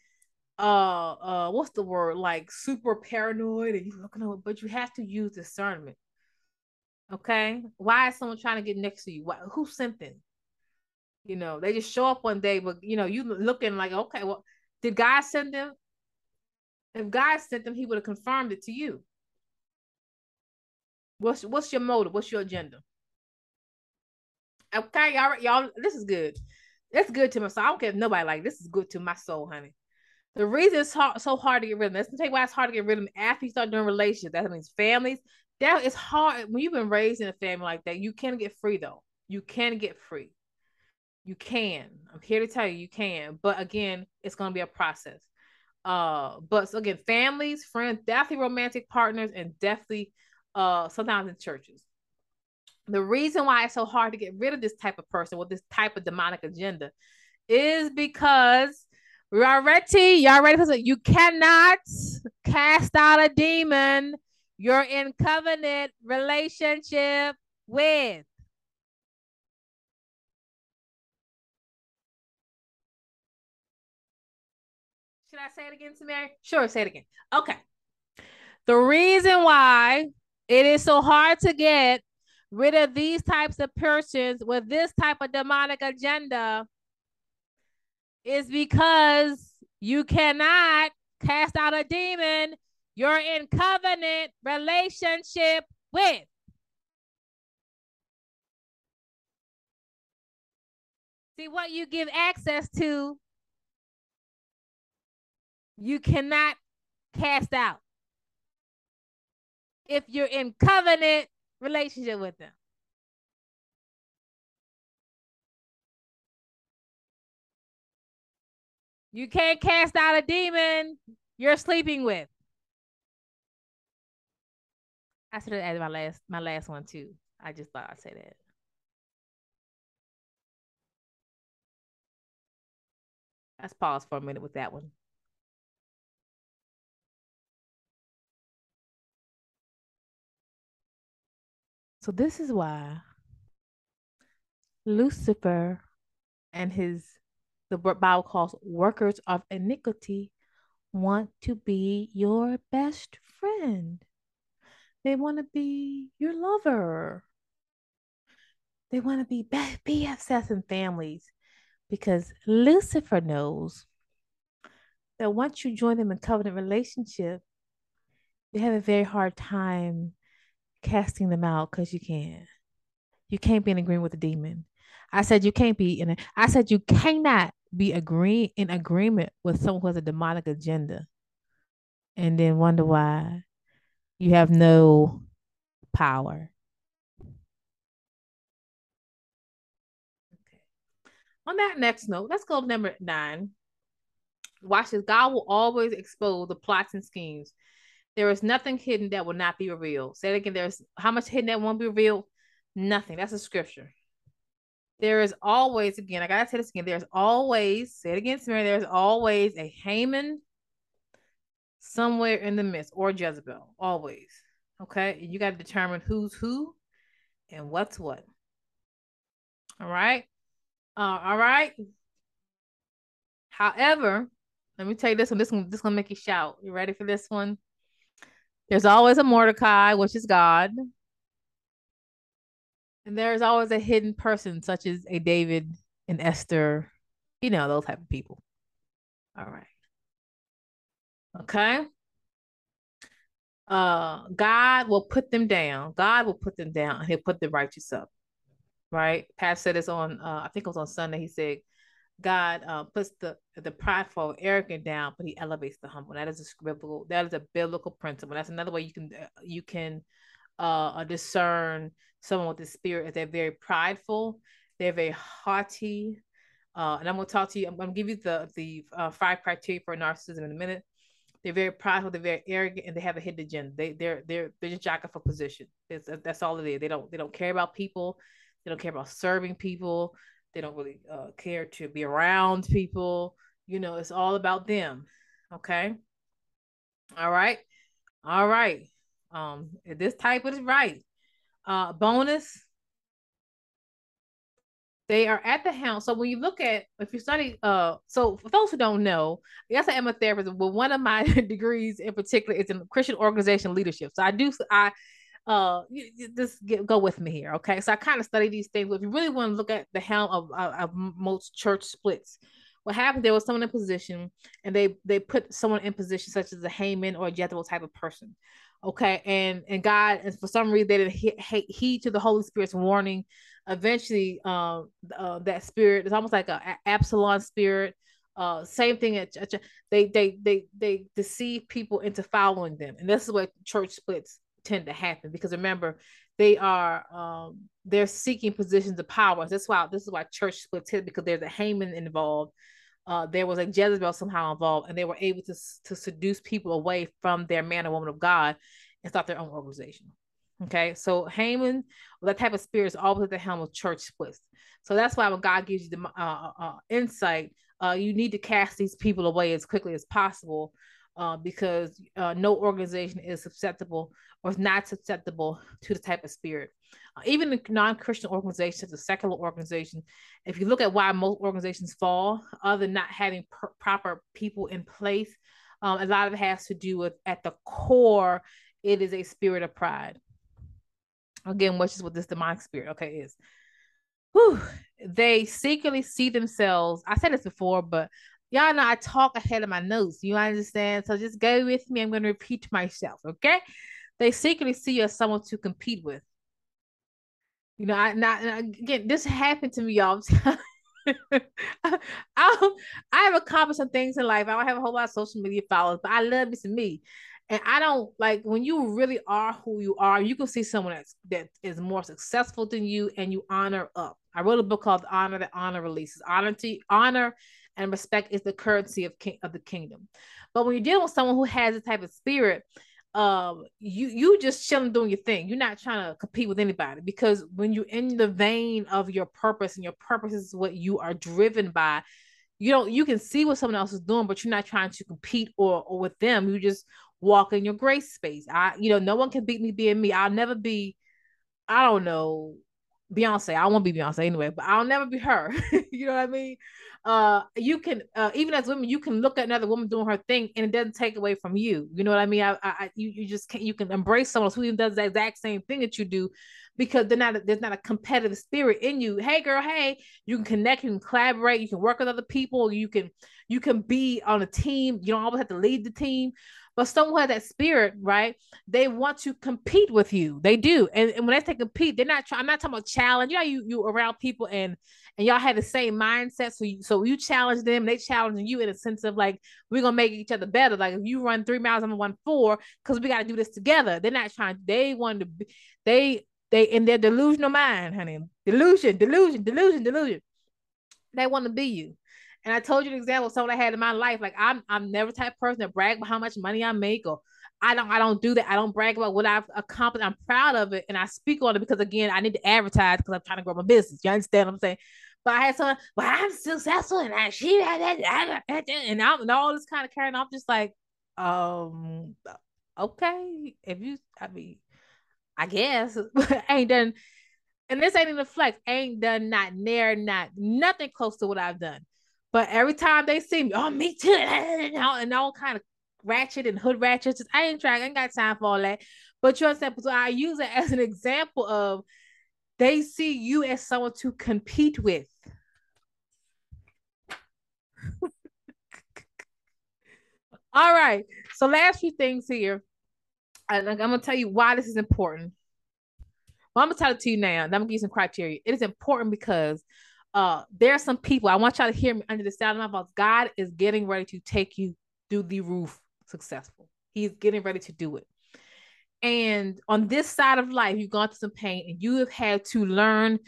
uh uh what's the word? Like super paranoid and you looking over but you have to use discernment okay? Why is someone trying to get next to you? Why, who sent them? You know they just show up one day but you know you looking like okay well did god send them? If god sent them he would have confirmed it to you. What's what's your motive? What's your agenda? Okay y'all y'all this is good. It's good to my soul. I don't care if nobody like this is good to my soul honey the reason it's hard, so hard to get rid of them, tell you why it's hard to get rid of them after you start doing relationships. That means families. That is hard when you've been raised in a family like that. You can get free though. You can get free. You can. I'm here to tell you, you can. But again, it's going to be a process. Uh, but so again, families, friends, definitely romantic partners, and definitely uh sometimes in churches. The reason why it's so hard to get rid of this type of person with this type of demonic agenda is because Y'all ready? Y'all ready for? You cannot cast out a demon. You're in covenant relationship with. Should I say it again, Samaria? Sure, say it again. Okay. The reason why it is so hard to get rid of these types of persons with this type of demonic agenda is because you cannot cast out a demon you're in covenant relationship with. See what you give access to, you cannot cast out if you're in covenant relationship with them. You can't cast out a demon you're sleeping with. I should have added my last my last one too. I just thought I'd say that. Let's pause for a minute with that one. So this is why Lucifer and his the Bible calls workers of iniquity want to be your best friend. They want to be your lover. They want to be BFFs and families because Lucifer knows that once you join them in covenant relationship, you have a very hard time casting them out because you can't. You can't be in agreement with a demon. I said you can't be in it. I said you cannot be agree in agreement with someone who has a demonic agenda and then wonder why you have no power. Okay. On that next note, let's go to number nine. Watch this. God will always expose the plots and schemes. There is nothing hidden that will not be revealed. Say it again. There's how much hidden that won't be revealed? Nothing. That's a scripture. There is always, again, I gotta say this again. There's always, say it again, Mary, there's always a Haman somewhere in the midst or Jezebel, always. Okay. You got to determine who's who and what's what. All right. Uh, all right. However, let me tell you this one. This one, this gonna make you shout. You ready for this one? There's always a Mordecai, which is God. And there's always a hidden person, such as a David and Esther, you know, those type of people. All right. Okay. Uh, God will put them down. God will put them down. He'll put the righteous up. Right. Pat said this on uh, I think it was on Sunday. He said, God uh, puts the the prideful, arrogant down, but He elevates the humble. That is a biblical. That is a biblical principle. That's another way you can uh, you can uh, discern someone with the spirit. If they're very prideful, they're very haughty. Uh, and I'm gonna talk to you. I'm gonna give you the the uh, five criteria for narcissism in a minute. They're very prideful. They're very arrogant, and they have a hidden agenda. They they're they're they're just jacking for position. It's, that's all it is. They don't they don't care about people. They don't care about serving people. They don't really uh, care to be around people. You know, it's all about them. Okay. All right. All right. Um, this type is right. Uh, bonus they are at the helm. So when you look at, if you study, uh, so for those who don't know, yes, I am a therapist, but one of my (laughs) degrees in particular is in Christian organization leadership. So I do, I, uh, you just get, go with me here, okay? So I kind of study these things. If you really want to look at the helm of, of, of most church splits, what happened? There was someone in position, and they they put someone in position such as a Haman or a Jezebel type of person, okay? And and God, and for some reason, they didn't heed, heed to the Holy Spirit's warning eventually um uh, that spirit is almost like a, a Absalom spirit. Uh, same thing at, at they they they they deceive people into following them, and this is what church splits tend to happen because remember they are um they're seeking positions of power. That's why this is why church splits hit because there's a Haman involved. Uh, there was a Jezebel somehow involved, and they were able to to seduce people away from their man or woman of God and start their own organization. Okay, so Haman, that type of spirit is always at the helm of church splits. So that's why when God gives you the uh, uh, uh, insight, uh, you need to cast these people away as quickly as possible uh, because no organization is susceptible or is not susceptible to the type of spirit. Even the non-Christian organizations, the secular organization, if you look at why most organizations fall, other than not having per- proper people in place, um, a lot of it has to do with at the core, it is a spirit of pride. Again, which is what this demonic spirit, okay, is. Whew. They secretly see themselves. I said this before, but y'all know I talk ahead of my notes. You understand? So just go with me. I'm going to repeat myself, okay? They secretly see you as someone to compete with. You know, I not again. This happened to me, y'all. (laughs) I, I have accomplished some things in life. I don't have a whole lot of social media followers, but I love this to me. And I don't like when you really are who you are, you can see someone that's that is more successful than you and you honor up. I wrote a book called Honor that Honor Releases. Honor to honor and respect is the currency of king of the kingdom. But when you're dealing with someone who has a type of spirit, um, you you just chilling doing your thing. You're not trying to compete with anybody because when you're in the vein of your purpose and your purpose is what you are driven by, you don't you can see what someone else is doing, but you're not trying to compete or or with them. You just walk in your grace space. I you know no one can beat me being me. I'll never be. I don't know Beyonce. I won't be Beyonce anyway, but I'll never be her. (laughs) you know what I mean? Uh, you can uh, even as women, you can look at another woman doing her thing, and it doesn't take away from you. You know what I mean? I, I, you, you just can't. you can embrace someone who even does the exact same thing that you do, because they're not there's not a competitive spirit in you. Hey, girl, hey, you can connect, you can collaborate, you can work with other people, you can you can be on a team. You don't always have to lead the team, but someone has that spirit, right? They want to compete with you. They do. And, and when they say compete, they're not trying, I'm not talking about challenge. You know, you you around people and and y'all have the same mindset. So you so you challenge them, they challenging you in a sense of like, we're gonna make each other better. Like if you run three miles, I'm gonna run four, because we gotta do this together. They're not trying, they want to be they they in their delusional mind, honey. Delusion, delusion, delusion, delusion. They want to be you. And I told you an example of someone I had in my life. Like I'm I'm never type person to brag about how much money I make or I don't I don't do that. I don't brag about what I've accomplished. I'm proud of it and I speak on it because again I need to advertise because I'm trying to grow my business. You understand what I'm saying? But I had someone, well, I'm successful and I she had that and I'm and all this kind of carrying. I'm just like, um, okay, if you I mean, I guess (laughs) ain't done and this ain't in the flex, ain't done not near, not nothing close to what I've done. But every time they see me, oh, me too, and (laughs) all, and all kind of ratchet and hood ratchet. Just, I ain't trying, I ain't got time for all that. But you understand? So I use it as an example of they see you as someone to compete with. (laughs) all right. So last few things here. I'm gonna tell you why this is important. Well, I'm gonna tell it to you now. I'm gonna give you some criteria. It is important because uh there are some people i want y'all to hear me under the sound of my voice. God is getting ready to take you through the roof successful. He's getting ready to do it. And on this side of life you've gone through some pain and you have had to learn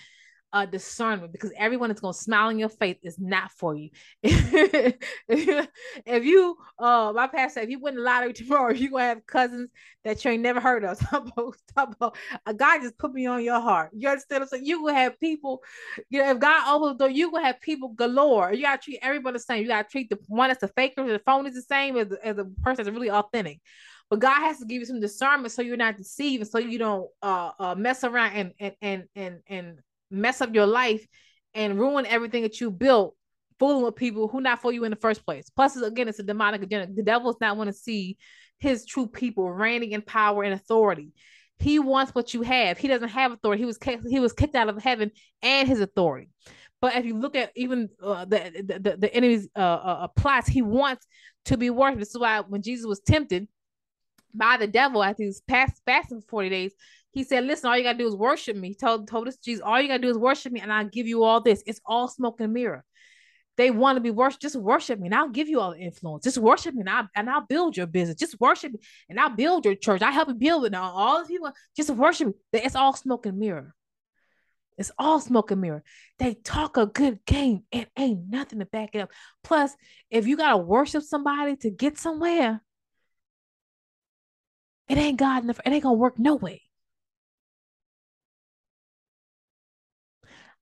uh, discernment because everyone that's gonna smile in your face is not for you. (laughs) if you, uh, my pastor, if you win the lottery (laughs) tomorrow, you're gonna have cousins that you ain't never heard of. (laughs) Talk about, talk about, a guy just put me on your heart. You understand? So you gonna have people, you know, if God opens the door, you gonna have people galore. You gotta treat everybody the same. You gotta treat the one that's a faker, the phone is the same as, as a person that's really authentic but God has to give you some discernment so you're not deceived and so you don't uh, uh mess around and and and and and mess up your life and ruin everything that you built fooling with people who not for you in the first place. Plus, again, it's a demonic agenda. The devil's not want to see his true people reigning in power and authority. He wants what you have. He doesn't have authority. He was kicked, he was kicked out of heaven and his authority. But if you look at even uh, the, the, the the enemy's uh, uh, uh plots, he wants to be worshipped. This is why when Jesus was tempted by the devil after he was past fasting for forty days, he said, Listen, all you gotta do is worship me. He told told us Jesus, all you gotta do is worship me, and I'll give you all this. It's all smoke and mirror. They want to be worship, just worship me, and I'll give you all the influence. Just worship me, and I'll, and I'll build your business. Just worship me, and I'll build your church. I help you build it. Now, all the people just worship me. It's all smoke and mirror. It's all smoke and mirror. They talk a good game and ain't nothing to back it up. Plus, if you gotta worship somebody to get somewhere, it ain't God. It ain't gonna work no way.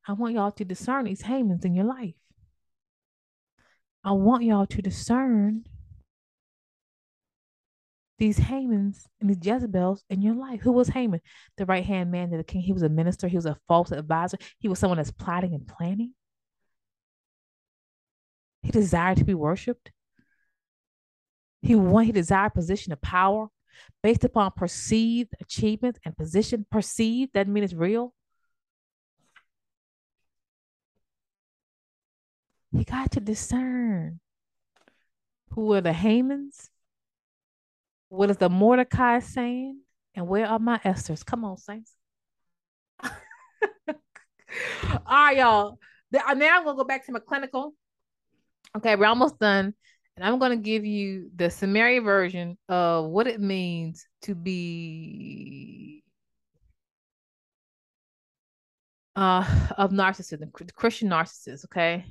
I want y'all to discern these Hamans in your life. I want y'all to discern these Hamans and these Jezebels in your life. Who was Haman? The right hand man to the king. He was a minister. He was a false advisor. He was someone that's plotting and planning. He desired to be worshipped. He wanted, he desired position of power based upon perceived achievements and position. Perceived that means it's real. You got to discern who are the Hamans what is the Mordecai saying? And where are my Esthers? Come on, Saints. (laughs) All right, y'all. Now I'm gonna go back to my clinical. Okay, we're almost done. And I'm gonna give you the Samaria version of what it means to be uh of narcissism, Christian narcissist, okay?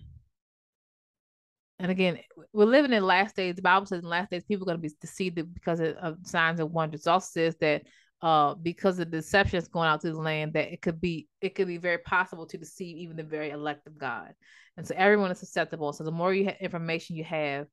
And again, we're living in last days. The Bible says in last days, people are going to be deceived because of, signs and wonders. It also says that uh, because of deception that's going out to the land, that it could be it could be very possible to deceive even the very elect of God. And so everyone is susceptible. So the more you ha- information you have,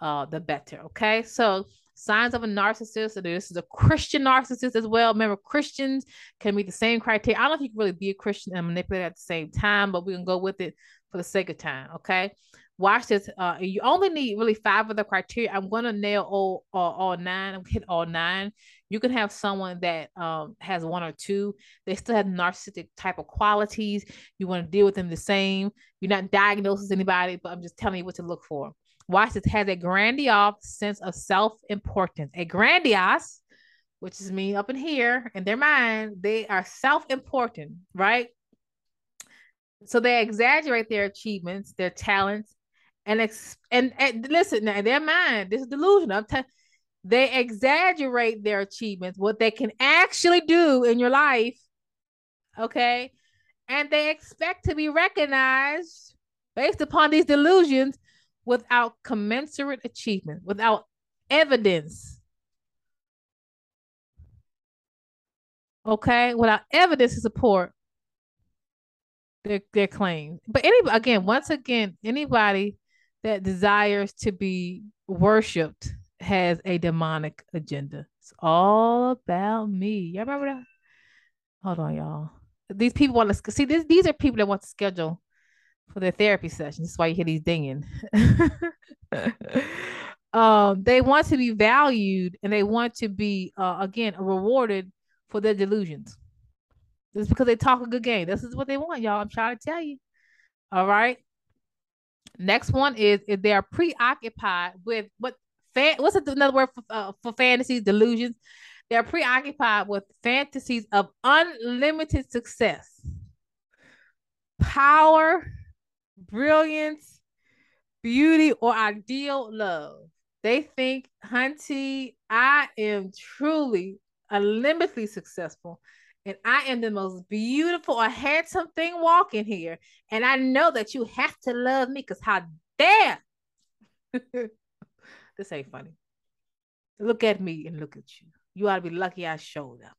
uh, the better. Okay, so signs of a narcissist. And this is a Christian narcissist as well. Remember, Christians can meet the same criteria. I don't know if you can really be a Christian and manipulate at the same time, but we can go with it for the sake of time. Okay watch this. Uh, you only need really five of the criteria. I'm gonna nail all all, all nine. (laughs) Hit all nine. You can have someone that um has one or two. They still have narcissistic type of qualities. You want to deal with them the same. You're not diagnosing anybody, but I'm just telling you what to look for. Watch this has a grandiose sense of self-importance. A grandiose, which is me up in here in their mind, they are self-important, right? So they exaggerate their achievements, their talents, and ex- and, and listen now, their mind, this is delusion. I'm they exaggerate their achievements, what they can actually do in your life. Okay. And they expect to be recognized based upon these delusions without commensurate achievement, without evidence. Okay, without evidence to support their their claims. But any again, once again, anybody that desires to be worshipped has a demonic agenda. It's all about me. Y'all remember that? Hold on, y'all. These people want to see this. These are people that want to schedule for their therapy sessions. That's why you hear these dinging. (laughs) um, they want to be valued and they want to be uh, again rewarded for their delusions. Just because they talk a good game. This is what they want, y'all. I'm trying to tell you. All right. Next one is if they are preoccupied with what fan what's another word for, uh, for fantasies, delusions. They're preoccupied with fantasies of unlimited success, power, brilliance, beauty, or ideal love. They think, Hunty, I am truly unlimitedly successful and I am the most beautiful or handsome thing walking here. And I know that you have to love me because how dare (laughs) this ain't funny. Look at me and look at you. You ought to be lucky I showed up.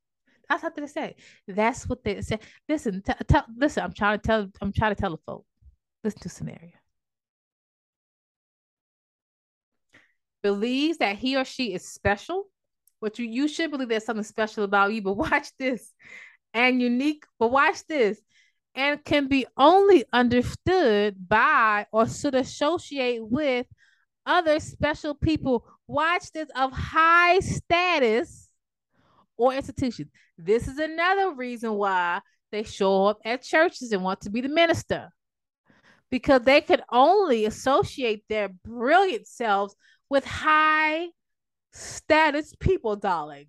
That's what they say. That's what they say. Listen, t- t- listen. I'm trying to tell. I'm trying to tell the folk. Listen to scenario. Believes that he or she is special but you you should believe there's something special about you. But (laughs) watch this, and unique. But watch this, and can be only understood by or should associate with other special people. Watch this of high status or institutions. This is another reason why they show up at churches and want to be the minister because they could only associate their brilliant selves with high status people, darling.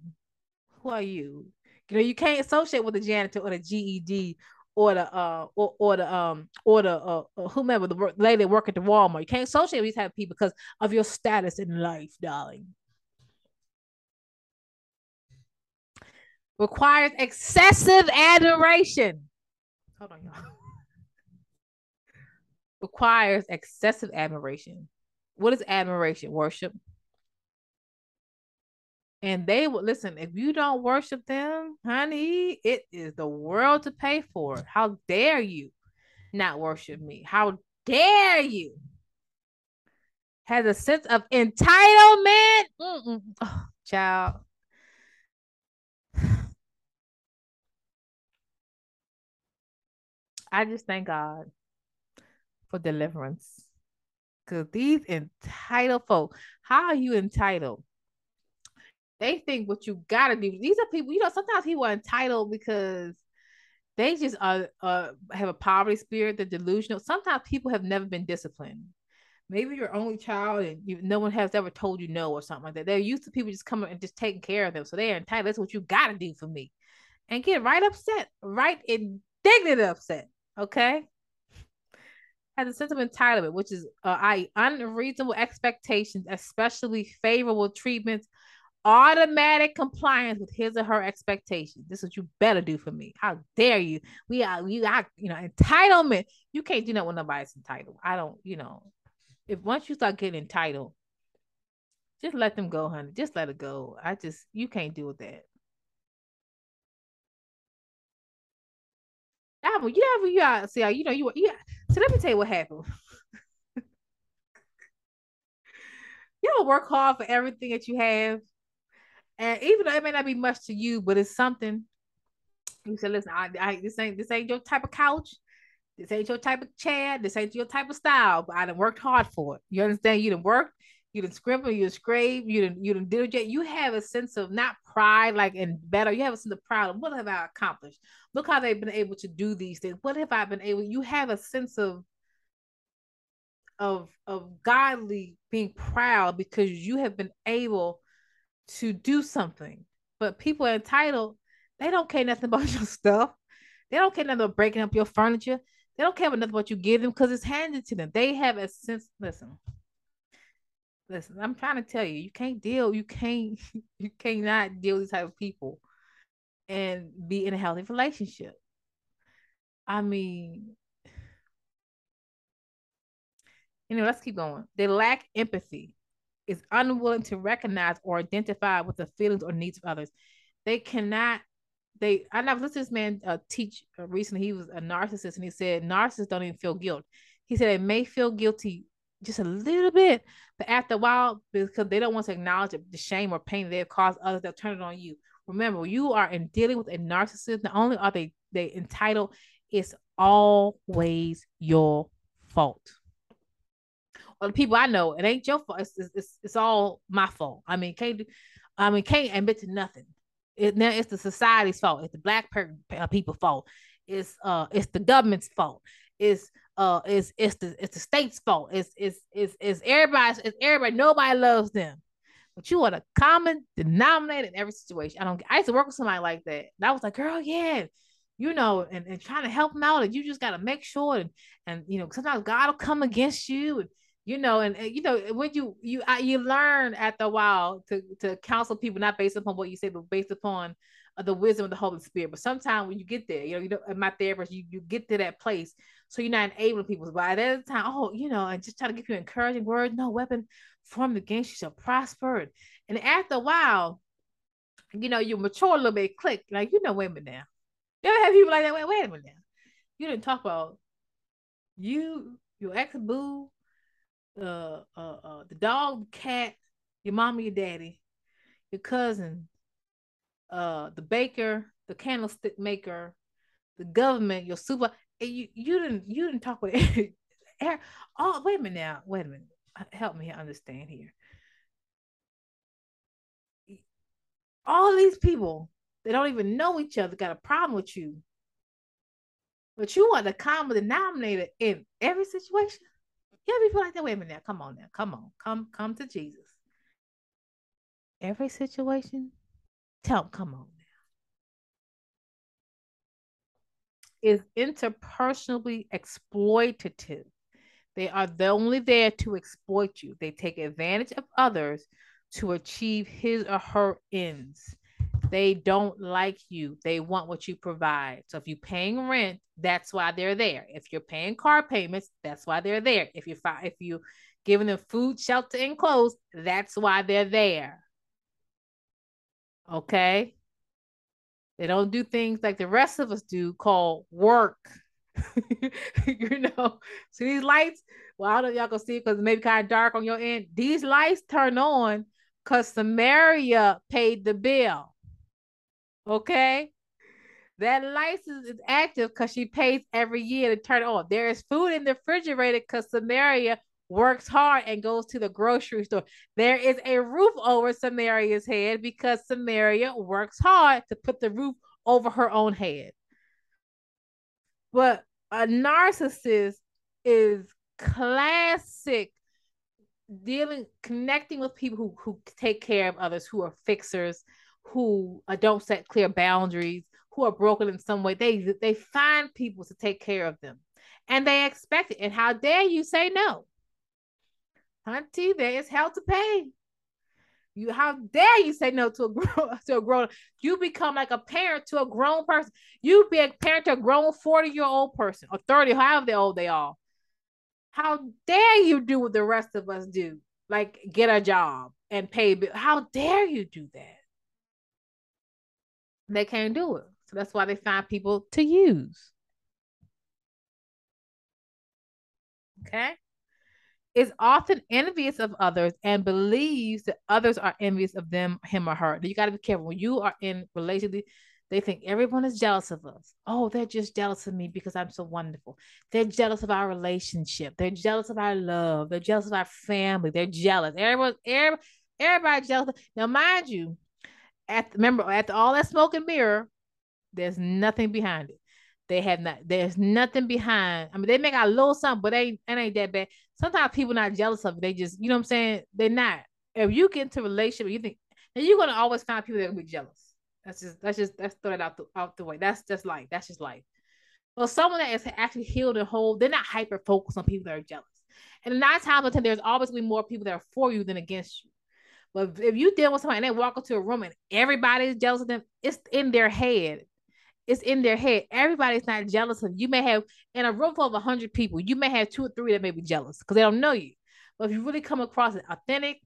Who are you? You know, you can't associate with the janitor or the GED or the uh or, or the um or the uh, uh whomever the work, lady work at the Walmart. You can't associate with these type of people because of your status in life, darling. Requires excessive adoration. Hold on, y'all. (laughs) Requires excessive admiration. What is admiration? Worship. And they would listen, if you don't worship them, honey, it is the world to pay for it. How dare you not worship me? How dare you? Has a sense of entitlement. Oh, child. (sighs) I just thank God for deliverance. Because these entitled folk, how are you entitled? They think what you gotta do. These are people, you know, sometimes people are entitled because they just uh, uh have a poverty spirit, they're delusional. Sometimes people have never been disciplined. Maybe you're only child and you, no one has ever told you no or something like that. They're used to people just coming and just taking care of them. So they're entitled. That's what you gotta do for me. And get right upset, right indignant upset. Okay has a sense of entitlement, which is uh, I unreasonable expectations, especially favorable treatments, automatic compliance with his or her expectations. This is what you better do for me. How dare you? We are you got you know entitlement. You can't do that when nobody's entitled. I don't, you know, if once you start getting entitled, just let them go, honey. Just let it go. I just you can't deal with that. Yeah, you ever you got see you know you yeah. So let me tell you what happened. (laughs) you ever work hard for everything that you have, and even though it may not be much to you, but it's something. You said, "Listen, I, I this ain't this ain't your type of couch. This ain't your type of chair. This ain't your type of style. But I done worked hard for it. You understand? You done worked you didn't scribble, you done scrape, you didn't you didn't diligent. You have a sense of not pride, like and better. You have a sense of pride. What have I accomplished? Look how they've been able to do these things. What have I been able? You have a sense of of of godly being proud because you have been able to do something. But people are entitled, they don't care nothing (laughs) about your stuff. They don't care nothing about breaking up your furniture. They don't care about nothing about you give them because it's handed to them. They have a sense, listen, listen, I'm trying to tell you, you can't deal, you can't, (laughs) you cannot deal with these type of people and be in a healthy relationship. I mean, (sighs) know, let's keep going. They lack empathy, is unwilling to recognize or identify with the feelings or needs of others. They cannot. They. I know listened to this man uh, teach uh, recently. He was a narcissist, and he said narcissists don't even feel guilt. He said they may feel guilty just a little bit, but after a while, because they don't want to acknowledge the shame or pain they've caused others, they'll turn it on you. Remember, you are in dealing with a narcissist. Not only are they they entitled, it's always your fault. Or the people I know, it ain't your fault. It's, it's, it's all my fault. I mean, can't do, I mean, can't admit to nothing. It, now it's the society's fault. It's the black per, uh, people fault. It's uh, it's the government's fault. It's uh it's it's the it's the state's fault. It's it's it's it's everybody's it's everybody, nobody loves them. But you are the common denominator in every situation. I don't I used to work with somebody like that. And I was like, girl, yeah, you know, and, and trying to help them out. And you just gotta make sure and and you know, sometimes God will come against you and you know, and, you know, when you you I, you learn after a while to to counsel people not based upon what you say, but based upon uh, the wisdom of the Holy Spirit. But sometimes when you get there, you know, you know, my therapist, you you get to that place so you're not enabling people. But at that time, oh, you know, and just try to give you encouraging words. No weapon formed against you shall prosper. And after a while, you know, you mature a little bit, click, like, you know, wait a minute now. You ever have people like that? Wait, wait a minute now. You didn't talk about you, your ex boo, uh, uh, uh, the dog, cat, your mama, your daddy, your cousin, uh, the baker, the candlestick maker, the government, your super you you didn't you didn't talk with (laughs) oh wait a minute now wait a minute. Help me understand here. All these people they don't even know each other got a problem with you. But you are the common denominator in every situation yeah people like that wait a minute now come on now come on come come to jesus every situation tell them come on now. is interpersonally exploitative. They are the only there to exploit you. They take advantage of others to achieve his or her ends. They don't like you. They want what you provide. So if you're paying rent, that's why they're there. If you're paying car payments, that's why they're there. If you if you giving them food, shelter, and clothes, that's why they're there. Okay. They don't do things like the rest of us do called work. (laughs) you know, see these lights? Well, I don't know if y'all can see because it may be kind of dark on your end. These lights turn on because Samaria paid the bill. Okay. That license is active because she pays every year to turn it on. There is food in the refrigerator because Samaria works hard and goes to the grocery store. There is a roof over Samaria's head because Samaria works hard to put the roof over her own head. But a narcissist is classic dealing connecting with people who who take care of others who are fixers who uh, don't set clear boundaries who are broken in some way they they find people to take care of them and they expect it and how dare you say no Auntie, there is hell to pay. You how dare you say no to a grown (laughs) to a grown you become like a parent to a grown person. You be a parent to a grown 40 year old person or 30, however old they are. How dare you do what the rest of us do? Like get a job and pay bill. How dare you do that? They can't do it. So that's why they find people to use. Okay is often envious of others and believes that others are envious of them, him or her. You got to be careful when you are in relationship. They think everyone is jealous of us. Oh, they're just jealous of me because I'm so wonderful. They're jealous of our relationship. They're jealous of our love. They're jealous of our family. They're jealous. Everyone, everybody, everybody jealous. Now, mind you, at remember after all that smoke and mirror, there's nothing behind it. They have not. There's nothing behind. I mean, they make a little something, but they it ain't that bad. Sometimes people not jealous of it. They just, you know what I'm saying? They're not. If you get into a relationship, you think, and you're gonna always find people that will be jealous. That's just that's just that's throw it out the out the way. That's just life. That's just life. Well, someone that is actually healed and whole, they're not hyper focused on people that are jealous. And nine times out of ten, there's always be more people that are for you than against you. But if you deal with somebody and they walk into a room and everybody's jealous of them, it's in their head it's in their head. Everybody's not jealous of you. you may have in a room full of 100 people, you may have two or three that may be jealous because they don't know you. But if you really come across as authentic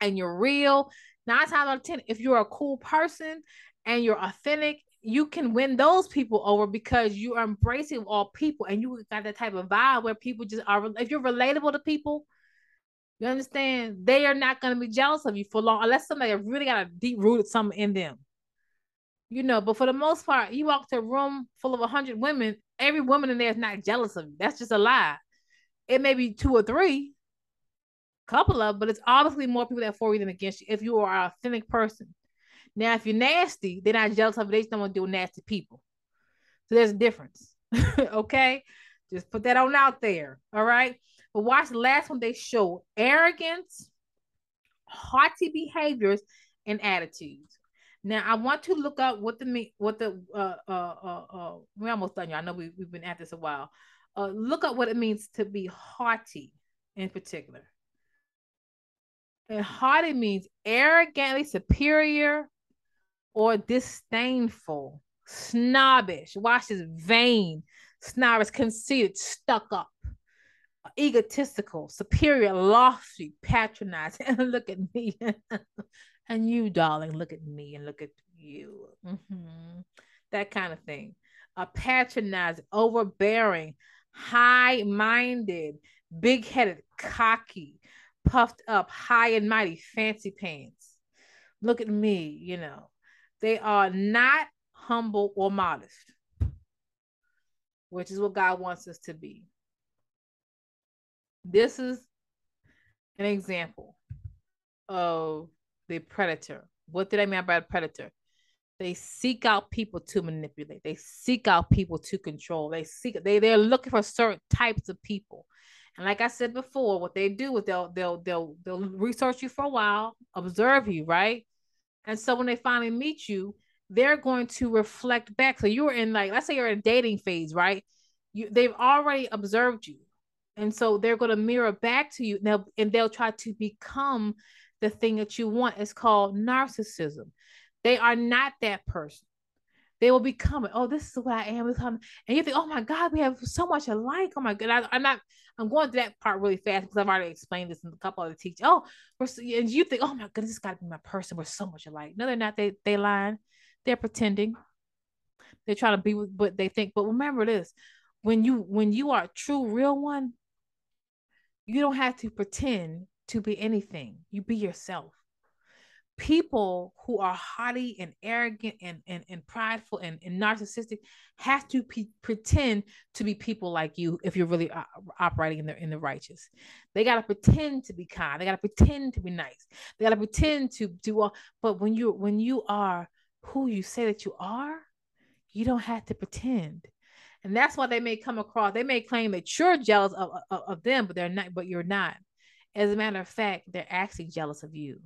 and you're real, nine times out of 10, if you're a cool person and you're authentic, you can win those people over because you are embracing all people and you got that type of vibe where people just are, if you're relatable to people, you understand? They are not going to be jealous of you for long unless somebody really got a deep rooted something in them you know, but for the most part, you walk to a room full of a hundred women, every woman in there is not jealous of you. That's just a lie. It may be two or three, couple of, but it's obviously more people that for you than against you if you are an authentic person. Now, if you're nasty, they're not jealous of you. They just don't want to deal with nasty people. So there's a difference. (laughs) okay? Just put that on out there. All right. But watch the last one they show arrogance, haughty behaviors, and attitudes. Now I want to look up what the what the uh uh uh, uh we're almost done. you I know we we've been at this a while. Uh, look up what it means to be haughty in particular. And haughty means arrogantly superior or disdainful, snobbish. Watch this vain, snobbish, conceited, stuck up, egotistical, superior, lofty, patronizing. (laughs) look at me. (laughs) and you, darling, look at me and look at you. Mm-hmm. That kind of thing. A patronizing, overbearing, high minded, big headed, cocky, puffed up, high and mighty, fancy pants. Look at me, you know. They are not humble or modest, which is what God wants us to be. This is an example of the predator. What did I mean by a predator? They seek out people to manipulate. They seek out people to control. They seek they they're looking for certain types of people. And like I said before, what they do is they'll they'll they'll they'll research you for a while, observe you, right? And so when they finally meet you, they're going to reflect back. So you're in like let's say you're in a dating phase, right? You they've already observed you. And so they're going to mirror back to you now and they'll try to become the thing that you want it's called narcissism. They are not that person. They will become. Oh, this is what I am. And you think, oh my God, we have so much alike. Oh my God. I, am not, I'm going through that part really fast because I've already explained this in a couple of the teachers. Oh, we're so, and you think, oh my goodness, this got to be my person. We're so much alike. No, they're not. They they lying. They're pretending. They're trying to be what they think. But remember this: when you when you are a true, real one, you don't have to pretend to be anything. You be yourself. people who are haughty and arrogant and and, and prideful and, and narcissistic have to pretend to be people like you if you're really uh, operating in the in the righteous they got to pretend to be kind they got to pretend to be nice they got to pretend to do all but when you when you are who you say that you are you don't have to pretend and that's why they may come across they may claim that you're jealous of, of, of them but they're not but you're not as a matter of fact they're actually jealous of you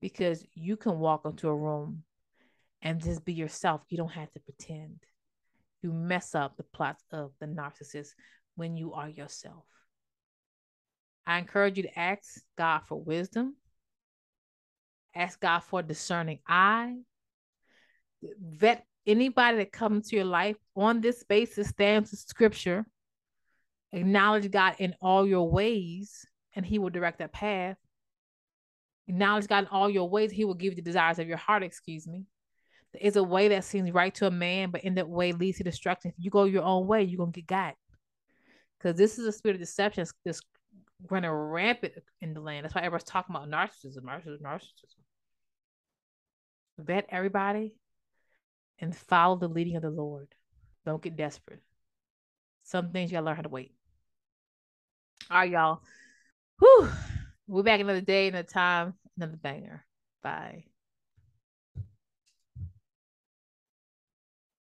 because you can walk into a room and just be yourself. You don't have to pretend. You mess up the plots of the narcissist when you are yourself. I encourage you to ask God for wisdom. Ask God for discerning eye. Vet anybody that comes to your life on this basis stands to scripture. Acknowledge God in all your ways, and He will direct that path. Acknowledge God in all your ways, He will give you the desires of your heart, excuse me. There is a way that seems right to a man, but in that way leads to destruction. If you go your own way, you're gonna get got. Because this is a spirit of deception that's running rampant in the land. That's why everyone's talking about narcissism, narcissism, narcissism. Vet everybody and follow the leading of the Lord. Don't get desperate. Some things you gotta learn how to wait. All right, y'all. Whew. We're back another day, another time, another banger. Bye.